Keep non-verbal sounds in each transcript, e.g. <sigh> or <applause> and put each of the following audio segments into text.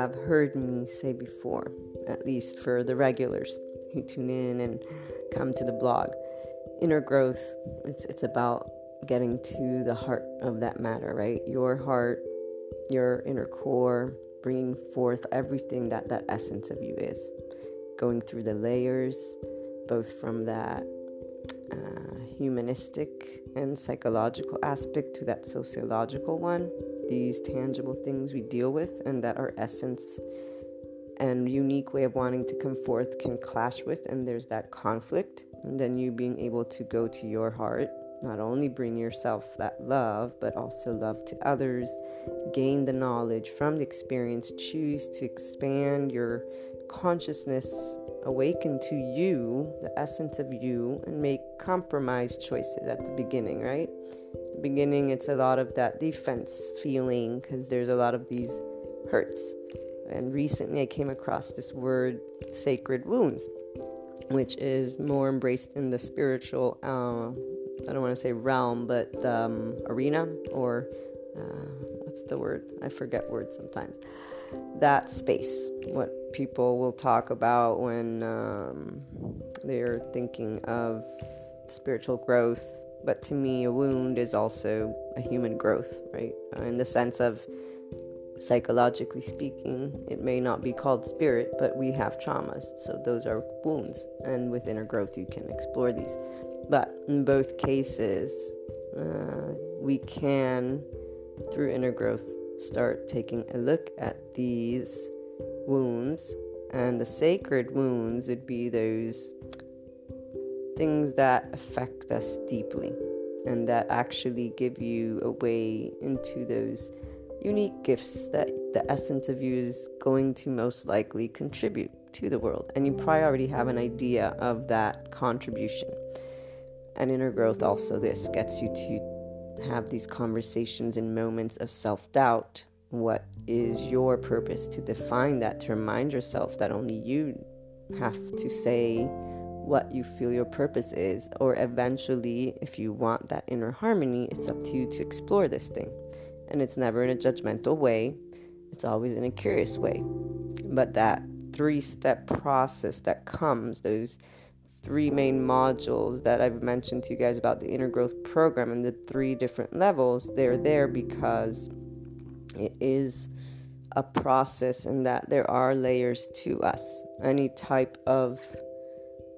Have heard me say before, at least for the regulars who tune in and come to the blog, inner growth, it's, it's about getting to the heart of that matter, right? Your heart, your inner core, bringing forth everything that that essence of you is. Going through the layers, both from that uh, humanistic and psychological aspect to that sociological one. These tangible things we deal with, and that our essence and unique way of wanting to come forth can clash with, and there's that conflict. And then you being able to go to your heart not only bring yourself that love, but also love to others, gain the knowledge from the experience, choose to expand your consciousness, awaken to you, the essence of you, and make compromise choices at the beginning, right? Beginning, it's a lot of that defense feeling because there's a lot of these hurts. And recently, I came across this word, sacred wounds, which is more embraced in the spiritual. Uh, I don't want to say realm, but um, arena or uh, what's the word? I forget words sometimes. That space, what people will talk about when um, they're thinking of spiritual growth. But to me, a wound is also a human growth, right? Uh, in the sense of psychologically speaking, it may not be called spirit, but we have traumas. So those are wounds. And with inner growth, you can explore these. But in both cases, uh, we can, through inner growth, start taking a look at these wounds. And the sacred wounds would be those things that affect us deeply and that actually give you a way into those unique gifts that the essence of you is going to most likely contribute to the world. And you probably already have an idea of that contribution. And inner growth also this gets you to have these conversations in moments of self-doubt. What is your purpose to define that? To remind yourself that only you have to say what you feel your purpose is or eventually if you want that inner harmony it's up to you to explore this thing. And it's never in a judgmental way. It's always in a curious way. But that three step process that comes those three main modules that I've mentioned to you guys about the inner growth program and the three different levels, they're there because it is a process and that there are layers to us. Any type of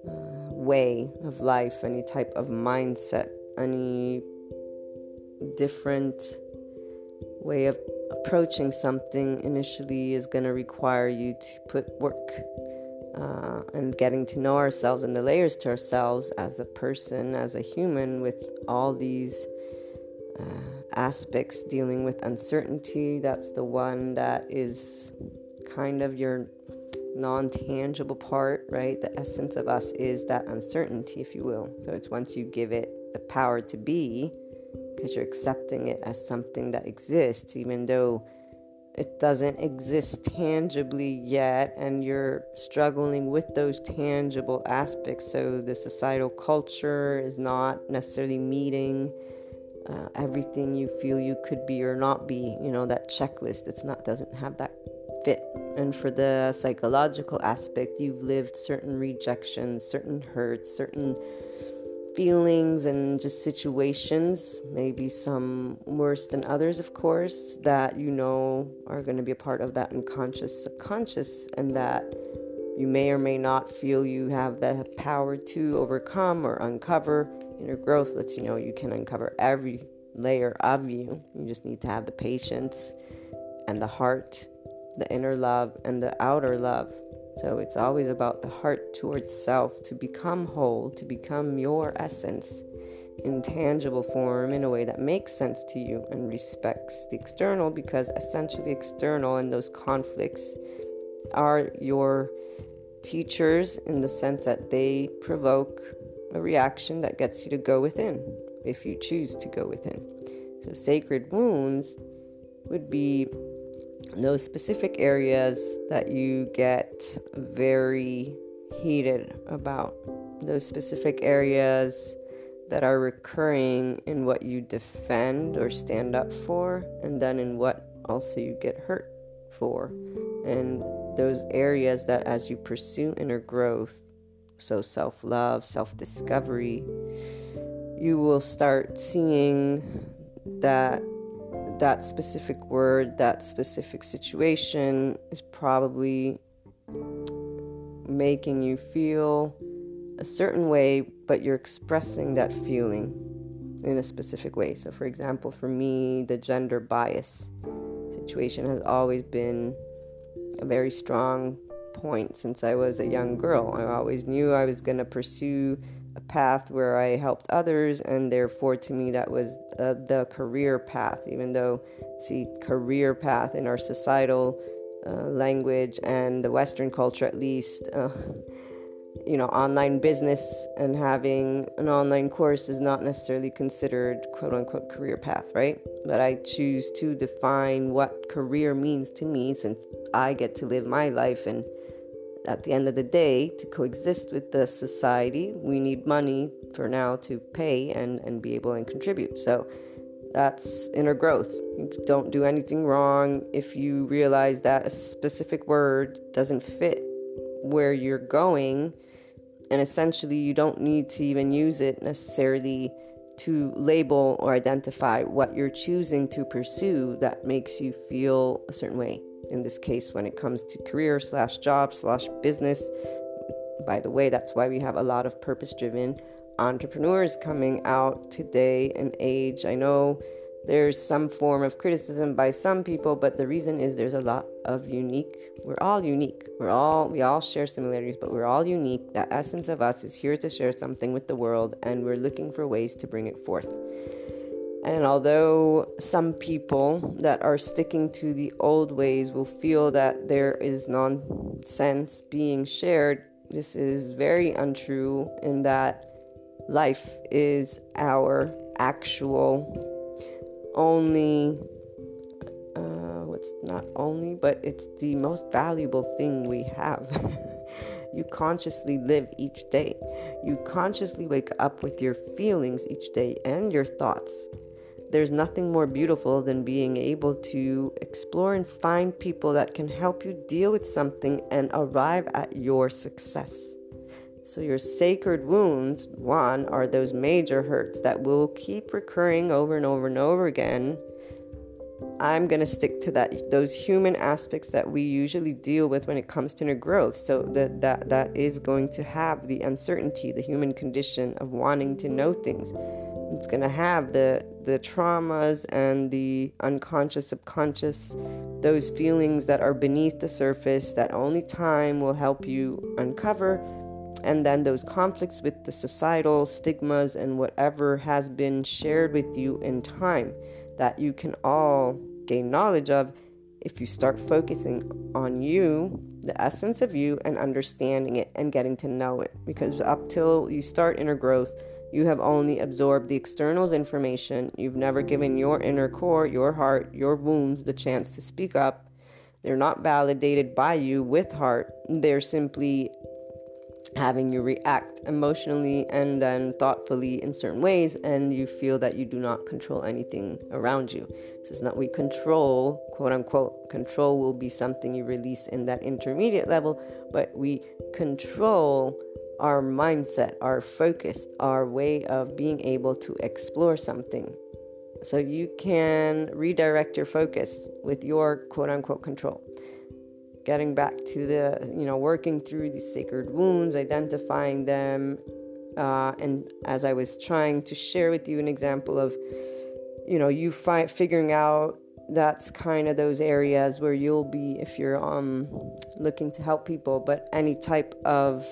way of life, any type of mindset, any different way of approaching something initially is going to require you to put work uh, and getting to know ourselves and the layers to ourselves as a person, as a human, with all these uh, aspects dealing with uncertainty. That's the one that is kind of your non tangible part, right? The essence of us is that uncertainty, if you will. So it's once you give it the power to be, because you're accepting it as something that exists, even though it doesn't exist tangibly yet, and you're struggling with those tangible aspects. So the societal culture is not necessarily meeting. Uh, everything you feel you could be or not be, you know, that checklist, it's not doesn't have that fit. And for the psychological aspect, you've lived certain rejections, certain hurts, certain feelings and just situations, maybe some worse than others, of course, that you know are going to be a part of that unconscious, subconscious, and that you may or may not feel you have the power to overcome or uncover. Inner growth lets you know you can uncover every layer of you. You just need to have the patience and the heart, the inner love and the outer love so it's always about the heart towards self to become whole, to become your essence in tangible form in a way that makes sense to you and respects the external because essentially external and those conflicts are your teachers in the sense that they provoke a reaction that gets you to go within if you choose to go within. So sacred wounds would be those specific areas that you get very heated about, those specific areas that are recurring in what you defend or stand up for, and then in what also you get hurt for. And those areas that, as you pursue inner growth, so self love, self discovery, you will start seeing that that specific word, that specific situation is probably making you feel a certain way, but you're expressing that feeling in a specific way. So, for example, for me, the gender bias situation has always been a very strong point since I was a young girl. I always knew I was going to pursue a path where I helped others, and therefore, to me, that was uh, the career path. Even though, see, career path in our societal uh, language and the Western culture, at least, uh, you know, online business and having an online course is not necessarily considered quote unquote career path, right? But I choose to define what career means to me since I get to live my life and at the end of the day, to coexist with the society, we need money for now to pay and, and be able and contribute. So that's inner growth. You don't do anything wrong if you realize that a specific word doesn't fit where you're going. And essentially, you don't need to even use it necessarily to label or identify what you're choosing to pursue that makes you feel a certain way in this case when it comes to career slash job slash business. By the way that's why we have a lot of purpose driven entrepreneurs coming out today and age. I know there's some form of criticism by some people but the reason is there's a lot of unique we're all unique. We're all we all share similarities but we're all unique. That essence of us is here to share something with the world and we're looking for ways to bring it forth and although some people that are sticking to the old ways will feel that there is nonsense being shared, this is very untrue in that life is our actual only uh, what's not only but it's the most valuable thing we have. <laughs> You consciously live each day. You consciously wake up with your feelings each day and your thoughts there's nothing more beautiful than being able to explore and find people that can help you deal with something and arrive at your success. So, your sacred wounds, one, are those major hurts that will keep recurring over and over and over again. I'm going to stick to that those human aspects that we usually deal with when it comes to inner growth. So that that that is going to have the uncertainty, the human condition of wanting to know things It's going to have the the traumas and the unconscious subconscious those feelings that are beneath the surface that only time will help you uncover and then those conflicts with the societal stigmas and whatever has been shared with you in time that you can all gain knowledge of if you start focusing on you, the essence of you, and understanding it and getting to know it. Because up till you start inner growth, you have only absorbed the external's information. You've never given your inner core, your heart, your wounds the chance to speak up. They're not validated by you with heart. They're simply having you react emotionally and then thoughtfully in certain ways, and you feel that you do not control anything around you. This is not we control, quote unquote, control will be something you release in that intermediate level, but we control our mindset, our focus, our way of being able to explore something. So you can redirect your focus with your quote unquote control getting back to the, you know, working through these sacred wounds, identifying them. Uh, and as I was trying to share with you an example of, you know, you find figuring out that's kind of those areas where you'll be if you're um looking to help people, but any type of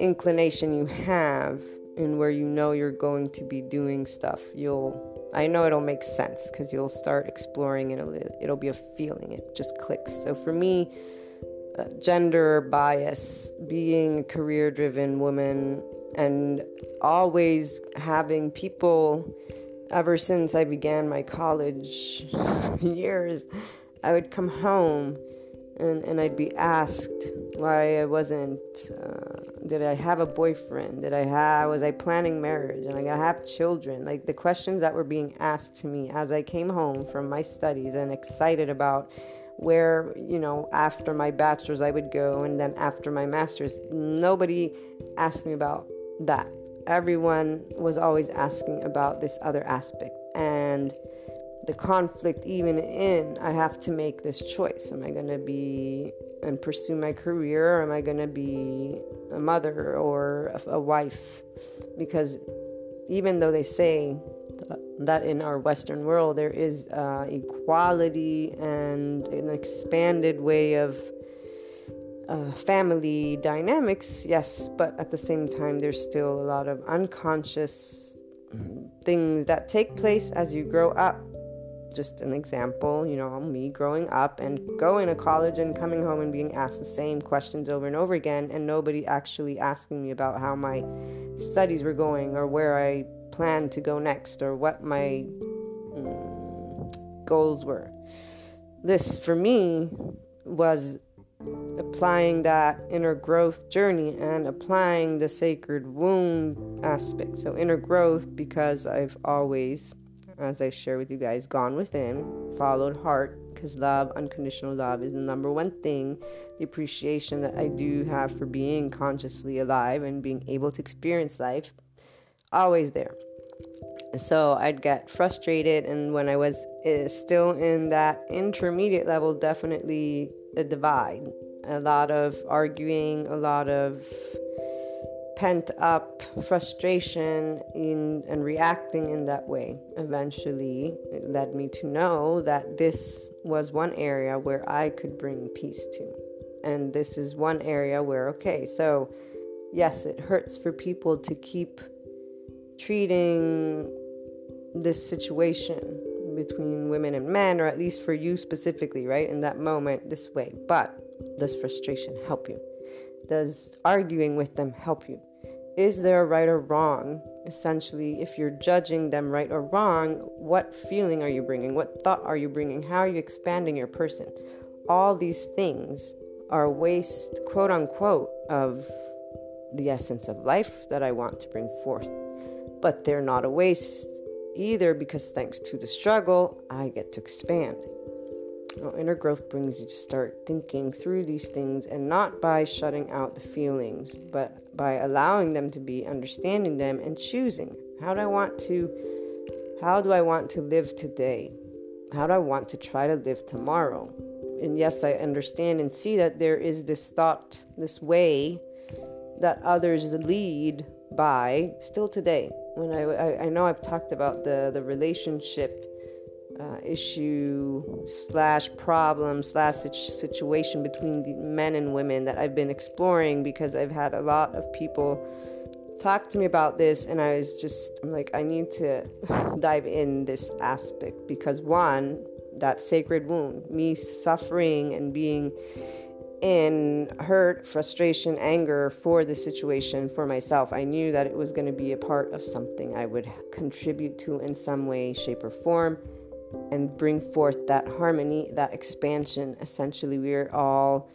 inclination you have and where you know you're going to be doing stuff, you'll I know it'll make sense because you'll start exploring and it'll, it'll be a feeling. It just clicks. So for me, uh, gender bias, being a career driven woman, and always having people, ever since I began my college <laughs> years, I would come home and, and I'd be asked why I wasn't. Uh, did I have a boyfriend? Did I have? Was I planning marriage? And I have children? Like the questions that were being asked to me as I came home from my studies and excited about where you know after my bachelor's I would go, and then after my master's, nobody asked me about that. Everyone was always asking about this other aspect and the conflict even in I have to make this choice. Am I going to be and pursue my career or am I going to be a mother or a, a wife? Because even though they say that in our Western world there is uh, equality and an expanded way of uh, family dynamics, yes, but at the same time, there's still a lot of unconscious things that take place as you grow up just an example, you know, me growing up and going to college and coming home and being asked the same questions over and over again, and nobody actually asking me about how my studies were going or where I planned to go next or what my mm, goals were. This, for me, was applying that inner growth journey and applying the sacred wound aspect. So, inner growth, because I've always as I share with you guys, gone within, followed heart, because love, unconditional love, is the number one thing. The appreciation that I do have for being consciously alive and being able to experience life, always there. So I'd get frustrated, and when I was uh, still in that intermediate level, definitely a divide. A lot of arguing, a lot of pent up frustration in and reacting in that way eventually it led me to know that this was one area where I could bring peace to. And this is one area where okay so yes it hurts for people to keep treating this situation between women and men or at least for you specifically right in that moment this way. But does frustration help you does arguing with them help you? Is there a right or wrong? Essentially, if you're judging them right or wrong, what feeling are you bringing? What thought are you bringing? How are you expanding your person? All these things are waste, quote unquote, of the essence of life that I want to bring forth. But they're not a waste either because thanks to the struggle, I get to expand. Inner growth brings you to start thinking through these things and not by shutting out the feelings, but by allowing them to be, understanding them, and choosing. How do I want to how do I want to live today? How do I want to try to live tomorrow? And yes, I understand and see that there is this thought, this way that others lead by still today. when I, I, I know I've talked about the, the relationship uh, issue slash problem slash situation between the men and women that I've been exploring because I've had a lot of people talk to me about this and I was just I'm like I need to <laughs> dive in this aspect because one that sacred wound me suffering and being in hurt, frustration, anger for the situation for myself. I knew that it was going to be a part of something I would contribute to in some way, shape, or form and bring forth that harmony, that expansion. Essentially, we're all,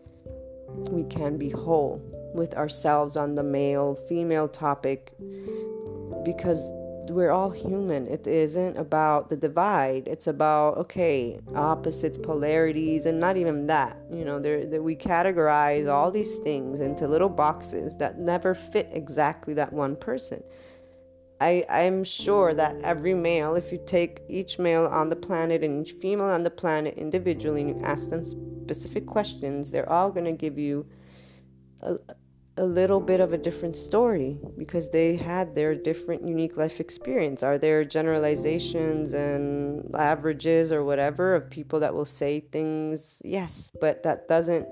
we can be whole with ourselves on the male female topic because we're all human. It isn't about the divide. It's about okay, opposites, polarities, and not even that. You know, that we categorize all these things into little boxes that never fit exactly that one person. I, I'm sure that every male, if you take each male on the planet and each female on the planet individually and you ask them specific questions, they're all going to give you a, a little bit of a different story because they had their different unique life experience. Are there generalizations and averages or whatever of people that will say things? Yes, but that doesn't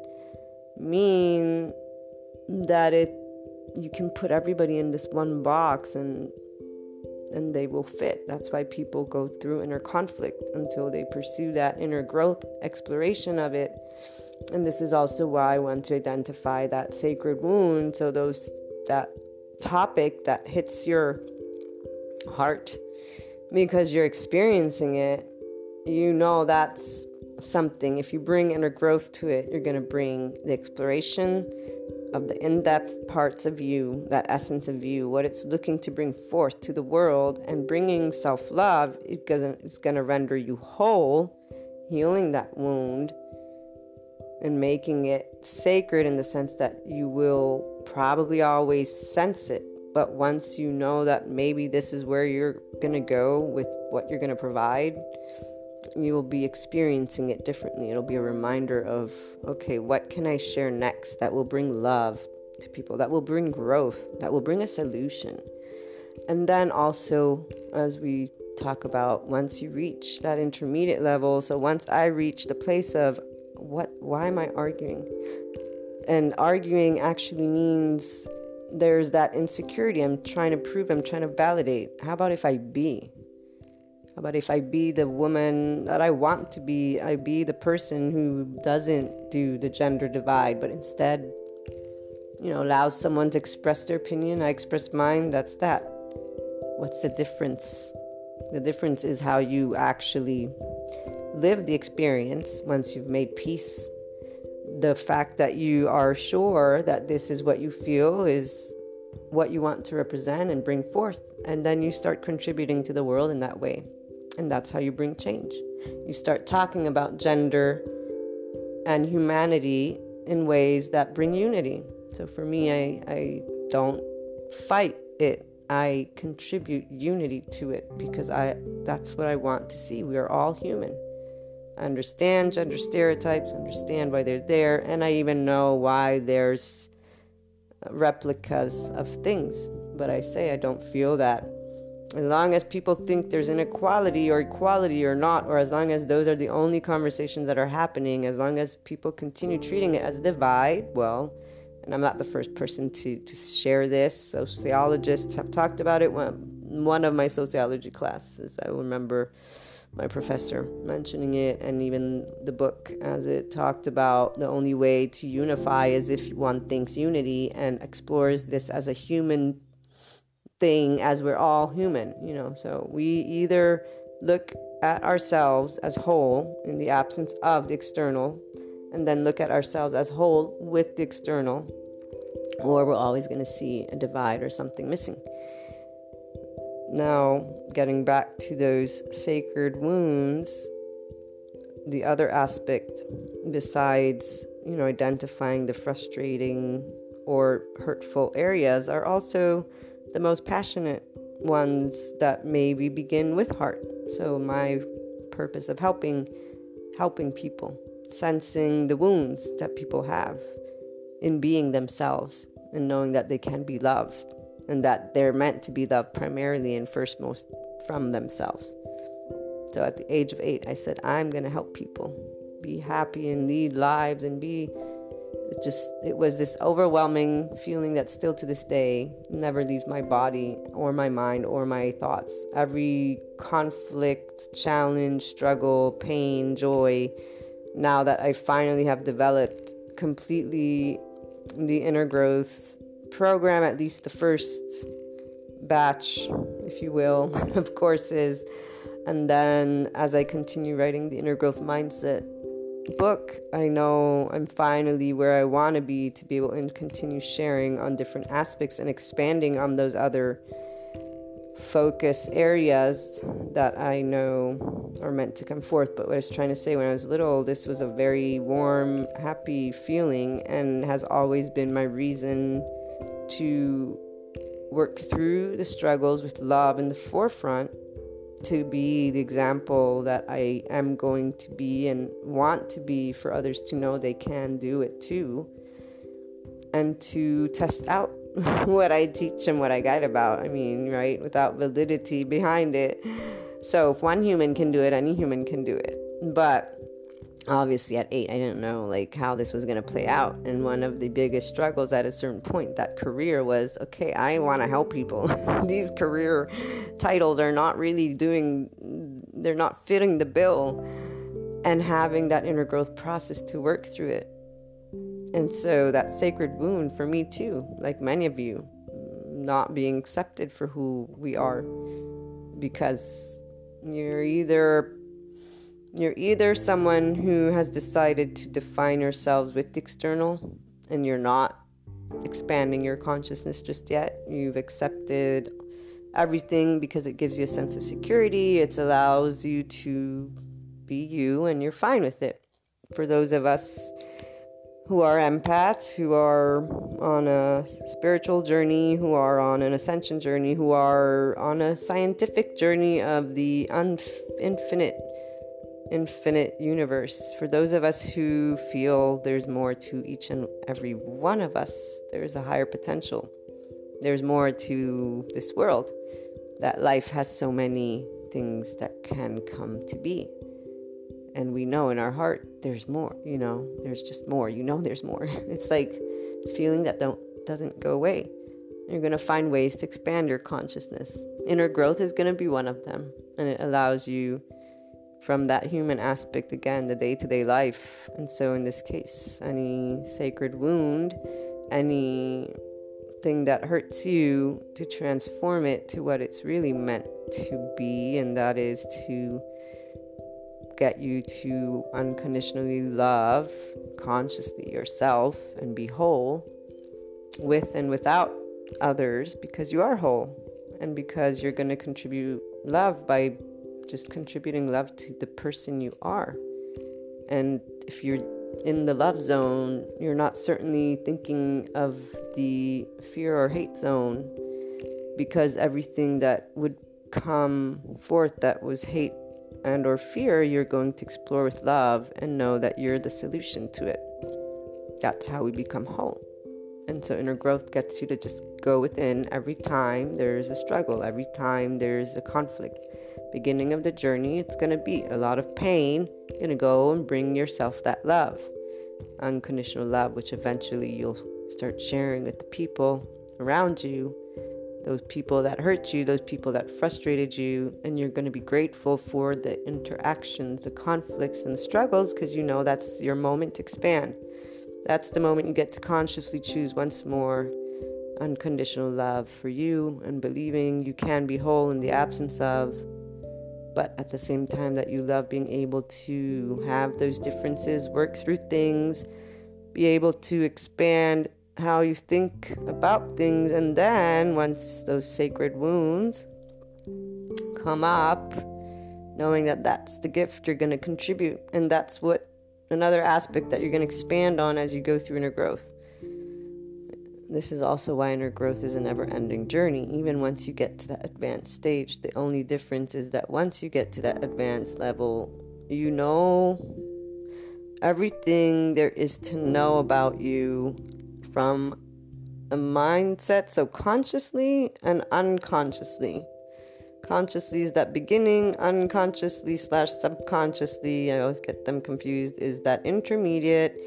mean that it you can put everybody in this one box and and they will fit. That's why people go through inner conflict until they pursue that inner growth, exploration of it. And this is also why I want to identify that sacred wound. So those that topic that hits your heart because you're experiencing it, you know that's something. If you bring inner growth to it, you're going to bring the exploration, of the in depth parts of you, that essence of you, what it's looking to bring forth to the world, and bringing self love it's going to render you whole, healing that wound, and making it sacred in the sense that you will probably always sense it. But once you know that maybe this is where you're going to go with what you're going to provide, you will be experiencing it differently. It'll be a reminder of, okay, what can I share next that will bring love to people, that will bring growth, that will bring a solution. And then also, as we talk about, once you reach that intermediate level, so once I reach the place of what, why am I arguing? And arguing actually means there's that insecurity. I'm trying to prove, I'm trying to validate. How about if I be? But if I be the woman that I want to be, I be the person who doesn't do the gender divide, but instead, you know, allows someone to express their opinion. I express mine. That's that. What's the difference? The difference is how you actually live the experience once you've made peace. The fact that you are sure that this is what you feel is what you want to represent and bring forth. And then you start contributing to the world in that way. And that's how you bring change. You start talking about gender and humanity in ways that bring unity. So for me, I, I don't fight it. I contribute unity to it because I that's what I want to see. We are all human. I understand gender stereotypes, understand why they're there, and I even know why there's replicas of things. But I say I don't feel that as long as people think there's inequality or equality or not, or as long as those are the only conversations that are happening, as long as people continue treating it as a divide, well, and I'm not the first person to, to share this. Sociologists have talked about it. One of my sociology classes, I remember my professor mentioning it, and even the book as it talked about the only way to unify is if one thinks unity and explores this as a human thing as we're all human, you know. So we either look at ourselves as whole in the absence of the external, and then look at ourselves as whole with the external, or we're always going to see a divide or something missing. Now, getting back to those sacred wounds, the other aspect, besides, you know, identifying the frustrating or hurtful areas, are also the most passionate ones that maybe begin with heart. So my purpose of helping helping people, sensing the wounds that people have in being themselves and knowing that they can be loved and that they're meant to be loved primarily and first most from themselves. So at the age of eight, I said, I'm going to help people be happy and lead lives and be it just it was this overwhelming feeling that still to this day never leaves my body or my mind or my thoughts. Every conflict challenge struggle pain joy now that i finally have developed completely the inner growth program at least the first batch if you will <laughs> of courses. And then as i continue writing the inner growth mindset book, I know I'm finally where I want to be to be able to continue sharing on different aspects and expanding on those other focus areas that I know are meant to come forth. But what I was trying to say when I was little, this was a very warm, happy feeling and has always been my reason to work through the struggles with love in the forefront to be the example that I am going to be and want to be for others to know they can do it too, and to test out <laughs> what I teach and what I guide about. I mean, right, without validity behind it. So if one human can do it, any human can do it. But obviously at eight i didn't know like how this was going to play out. And one of the biggest struggles at a certain point that career was okay i want to help people. <laughs> These career titles are not really doing they're not fitting the bill. And having that inner growth process to work through it. And so that sacred wound for me too like many of you not being accepted for who we are. Because you're either you're either someone who has decided to define yourselves with external and you're not expanding your consciousness just yet. You've accepted everything because it gives you a sense of security, it allows you to be you, and you're fine with it. For those of us who are empaths, who are on a spiritual journey, who are on an ascension journey, who are on a scientific journey of the un- infinite infinite universe. For those of us who feel there's more to each and every one of us, there's a higher potential. There's more to this world. That life has so many things that can come to be. And we know in our heart there's more, you know, there's just more. You know there's more. <laughs> It's like this feeling that don't doesn't go away. You're going to find ways to expand your consciousness. Inner growth is going to be one of them, and it allows you from that human aspect again, the day to day life. And so, in this case, any sacred wound, any thing that hurts you, to transform it to what it's really meant to be, and that is to get you to unconditionally love consciously yourself and be whole with and without others because you are whole and because you're going to contribute love by just contributing love to the person you are. And if you're in the love zone, you're not certainly thinking of the fear or hate zone because everything that would come forth that was hate and or fear you're going to explore with love and know that you're the solution to it. That's how we become whole. And so inner growth gets you to just go within every time there's a struggle every time there's a conflict beginning of the journey, it's going to be a lot of pain. You're going to go and bring yourself that love, unconditional love, which eventually you'll start sharing with the people around you, those people that hurt you, those people that frustrated you, and you're going to be grateful for the interactions, the conflicts, and the struggles because you know that's your moment to expand. That's the moment you get to consciously choose once more unconditional love for you and believing you can be whole in the absence of but at the same time that you love being able to have those differences, work through things, be able to expand how you think about things, and then once those sacred wounds come up, knowing that that's the gift you're going to contribute, and that's what another aspect that you're going to expand on as you go through inner growth. This is also why inner growth is a never ending journey. Even once you get to that advanced stage, the only difference is that once you get to that advanced level, you know everything there is to know about you from a mindset, so consciously and unconsciously. Consciously is that beginning, unconsciously slash subconsciously, I always get them confused, is that intermediate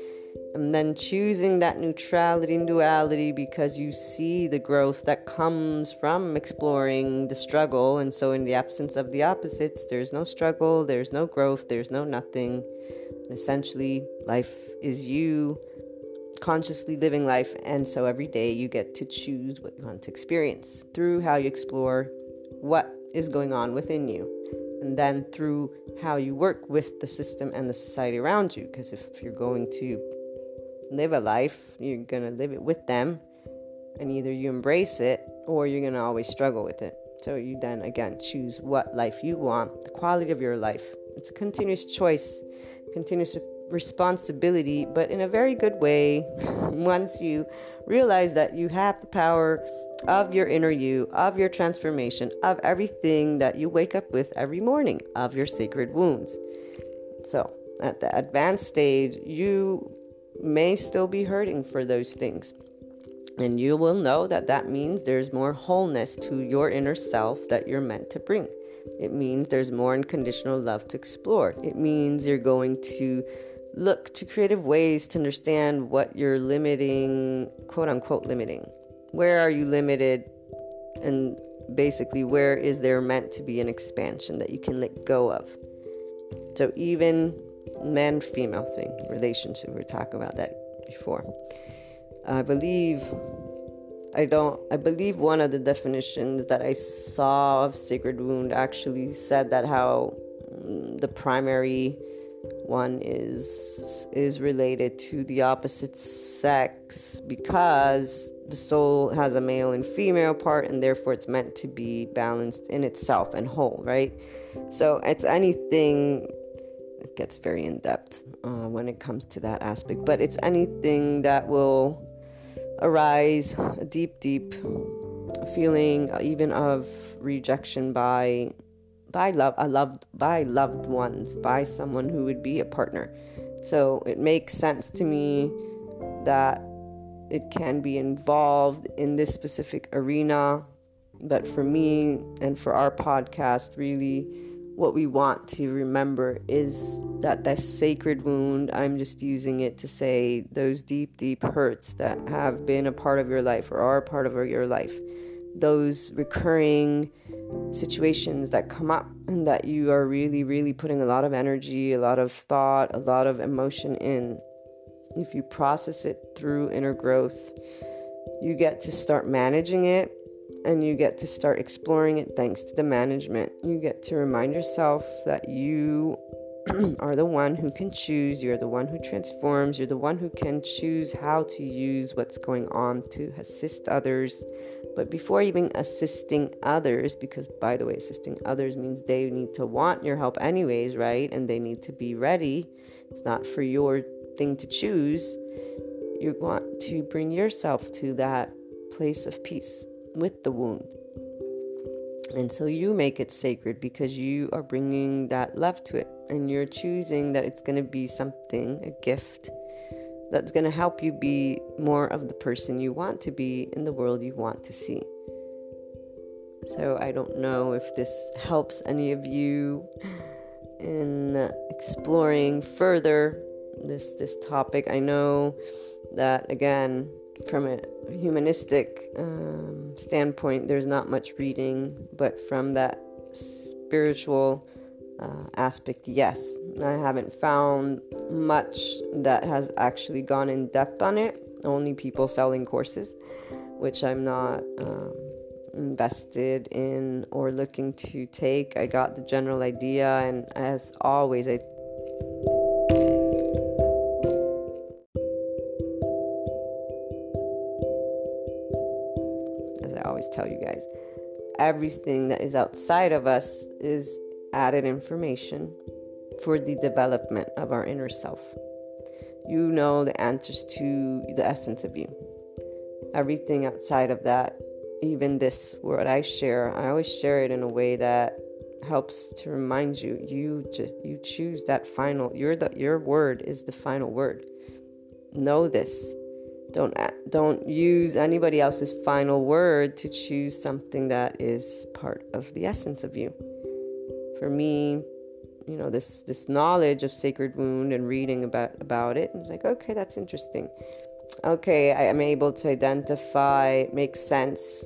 and then choosing that neutrality and duality because you see the growth that comes from exploring the struggle. And so, in the absence of the opposites, there's no struggle, there's no growth, there's no nothing. And essentially, life is you consciously living life. And so, every day you get to choose what you want to experience through how you explore what is going on within you and then through how you work with the system and the society around you. Because if you're going to live a life, you're going to live it with them, and either you embrace it or you're going to always struggle with it. So you then again choose what life you want, the quality of your life. It's a continuous choice, continuous responsibility, but in a very good way <laughs> once you realize that you have the power of your inner you, of your transformation, of everything that you wake up with every morning, of your sacred wounds. So, at the advanced stage, you may still be hurting for those things. And you will know that that means there's more wholeness to your inner self that you're meant to bring. It means there's more unconditional love to explore. It means you're going to look to creative ways to understand what you're limiting, quote unquote, limiting. Where are you limited? And basically, where is there meant to be an expansion that you can let go of? So, even man female thing, relationship. We were talking about that before. I believe I don't I believe one of the definitions that I saw of sacred wound actually said that how mm, the primary one is is related to the opposite sex because the soul has a male and female part and therefore it's meant to be balanced in itself and whole right so it's anything gets very in depth uh, when it comes to that aspect. But it's anything that will arise a deep, deep feeling, uh, even of rejection by by love, uh, loved by loved ones, by someone who would be a partner. So it makes sense to me that it can be involved in this specific arena. But for me and for our podcast, really what we want to remember is that that sacred wound i'm just using it to say those deep deep hurts that have been a part of your life or are a part of your life. Those recurring situations that come up and that you are really really putting a lot of energy a lot of thought a lot of emotion in. If you process it through inner growth you get to start managing it and you get to start exploring it thanks to the management. You get to remind yourself that you <clears throat> are the one who can choose, you're the one who transforms, you're the one who can choose how to use what's going on to assist others. But before even assisting others, because by the way, assisting others means they need to want your help anyways, right? And they need to be ready. It's not for your thing to choose. You want to bring yourself to that place of peace with the wound. And so you make it sacred because you are bringing that love to it and you're choosing that it's going to be something, a gift that's going to help you be more of the person you want to be in the world you want to see. So I don't know if this helps any of you in exploring further this this topic. I know that again from a humanistic um, standpoint, there's not much reading, but from that spiritual uh, aspect, yes. I haven't found much that has actually gone in depth on it, only people selling courses, which I'm not um, invested in or looking to take. I got the general idea, and as always, I tell you guys. Everything that is outside of us is added information for the development of our inner self. You know the answers to the essence of you. Everything outside of that, even this what I share, I always share it in a way that helps to remind you you you choose that final your the, your word is the final word know this Don't don't use anybody else's final word to choose something that is part of the essence of you. For me, you know, this this knowledge of sacred wound and reading about about it, I was like, okay, that's interesting. Okay, I am able to identify, make sense,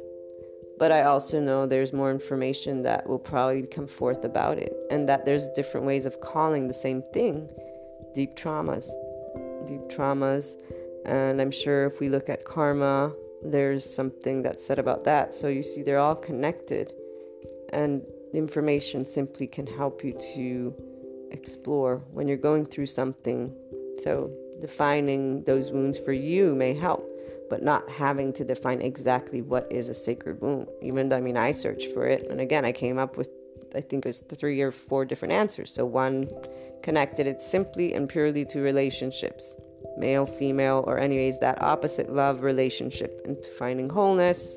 but I also know there's more information that will probably come forth about it, and that there's different ways of calling the same thing deep traumas. Deep traumas and I'm sure if we look at karma, there's something that's said about that. So you see, they're all connected. And information simply can help you to explore when you're going through something. So defining those wounds for you may help, but not having to define exactly what is a sacred wound. Even though, I mean, I searched for it. And again, I came up with, I think it was three or four different answers. So one connected it simply and purely to relationships male, female, or anyways, that opposite love relationship into finding wholeness.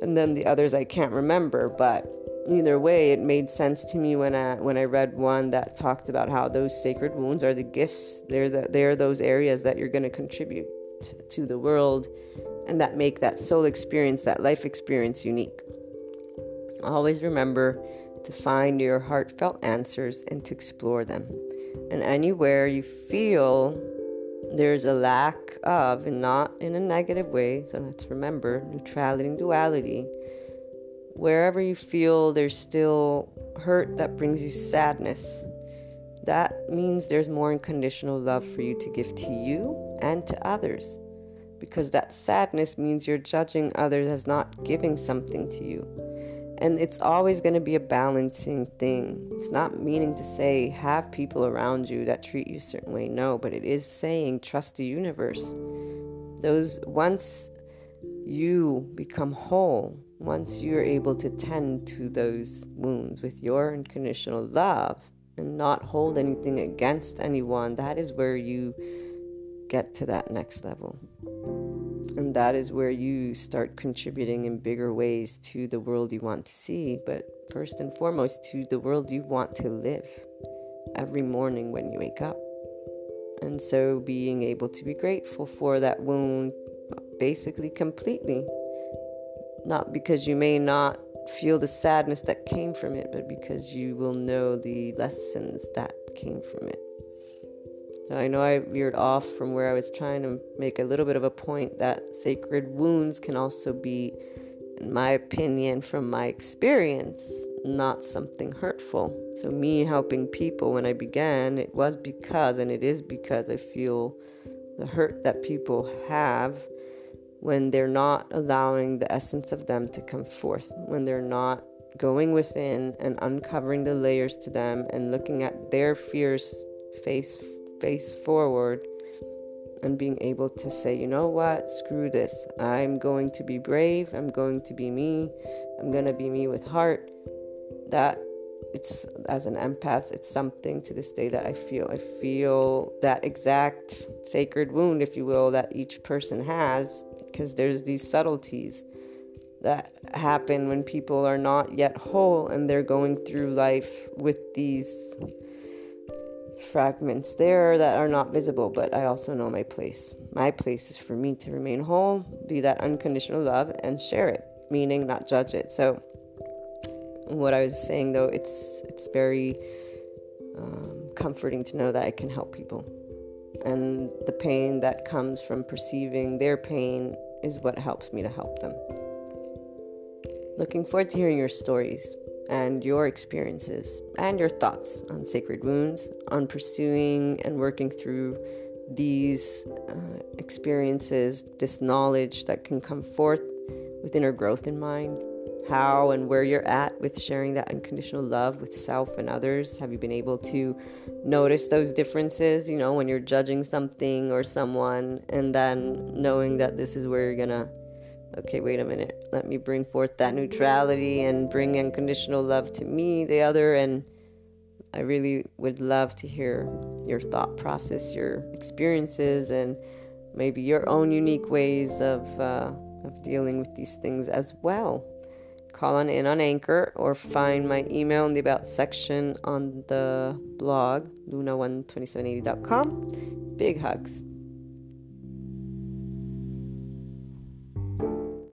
And then the others I can't remember, but either way, it made sense to me when I when I read one that talked about how those sacred wounds are the gifts. They're the, they're those areas that you're going to contribute to the world, and that make that soul experience, that life experience, unique. Always remember to find your heartfelt answers and to explore them. And anywhere you feel there's a lack of, and not in a negative way, so let's remember neutrality and duality. Wherever you feel there's still hurt that brings you sadness, that means there's more unconditional love for you to give to you and to others. Because that sadness means you're judging others as not giving something to you. And it's always going to be a balancing thing. It's not meaning to say have people around you that treat you a certain way. No, but it is saying trust the universe. Those once you become whole, once you're able to tend to those wounds with your unconditional love and not hold anything against anyone, that is where you get to that next level. And that is where you start contributing in bigger ways to the world you want to see, but first and foremost to the world you want to live every morning when you wake up. And so being able to be grateful for that wound basically completely. Not because you may not feel the sadness that came from it, but because you will know the lessons that came from it. I know I veered off from where I was trying to make a little bit of a point that sacred wounds can also be, in my opinion, from my experience, not something hurtful. So, me helping people when I began, it was because, and it is because I feel the hurt that people have when they're not allowing the essence of them to come forth, when they're not going within and uncovering the layers to them and looking at their fears face face forward and being able to say, you know what, screw this. I'm going to be brave. I'm going to be me. I'm going to be me with heart. That it's as an empath, it's something to this day that I feel. I feel that exact sacred wound, if you will, that each person has because there's these subtleties that happen when people are not yet whole and they're going through life with these fragments there that are not visible, but I also know my place. My place is for me to remain whole, be that unconditional love, and share it, meaning not judge it. So, what I was saying though, it's it's very um, comforting to know that I can help people, and the pain that comes from perceiving their pain is what helps me to help them. Looking forward to hearing your stories and your experiences and your thoughts on sacred wounds, on pursuing and working through these uh, experiences, this knowledge that can come forth with inner growth in mind, how and where you're at with sharing that unconditional love with self and others. Have you been able to notice those differences, you know, when you're judging something or someone, and then knowing that this is where you're gonna okay, wait a minute, let me bring forth that neutrality and bring unconditional love to me, the other, and I really would love to hear your thought process, your experiences, and maybe your own unique ways of, uh, of dealing with these things as well. Call on in on Anchor or find my email in the About section on the blog, luna12780.com. Big hugs.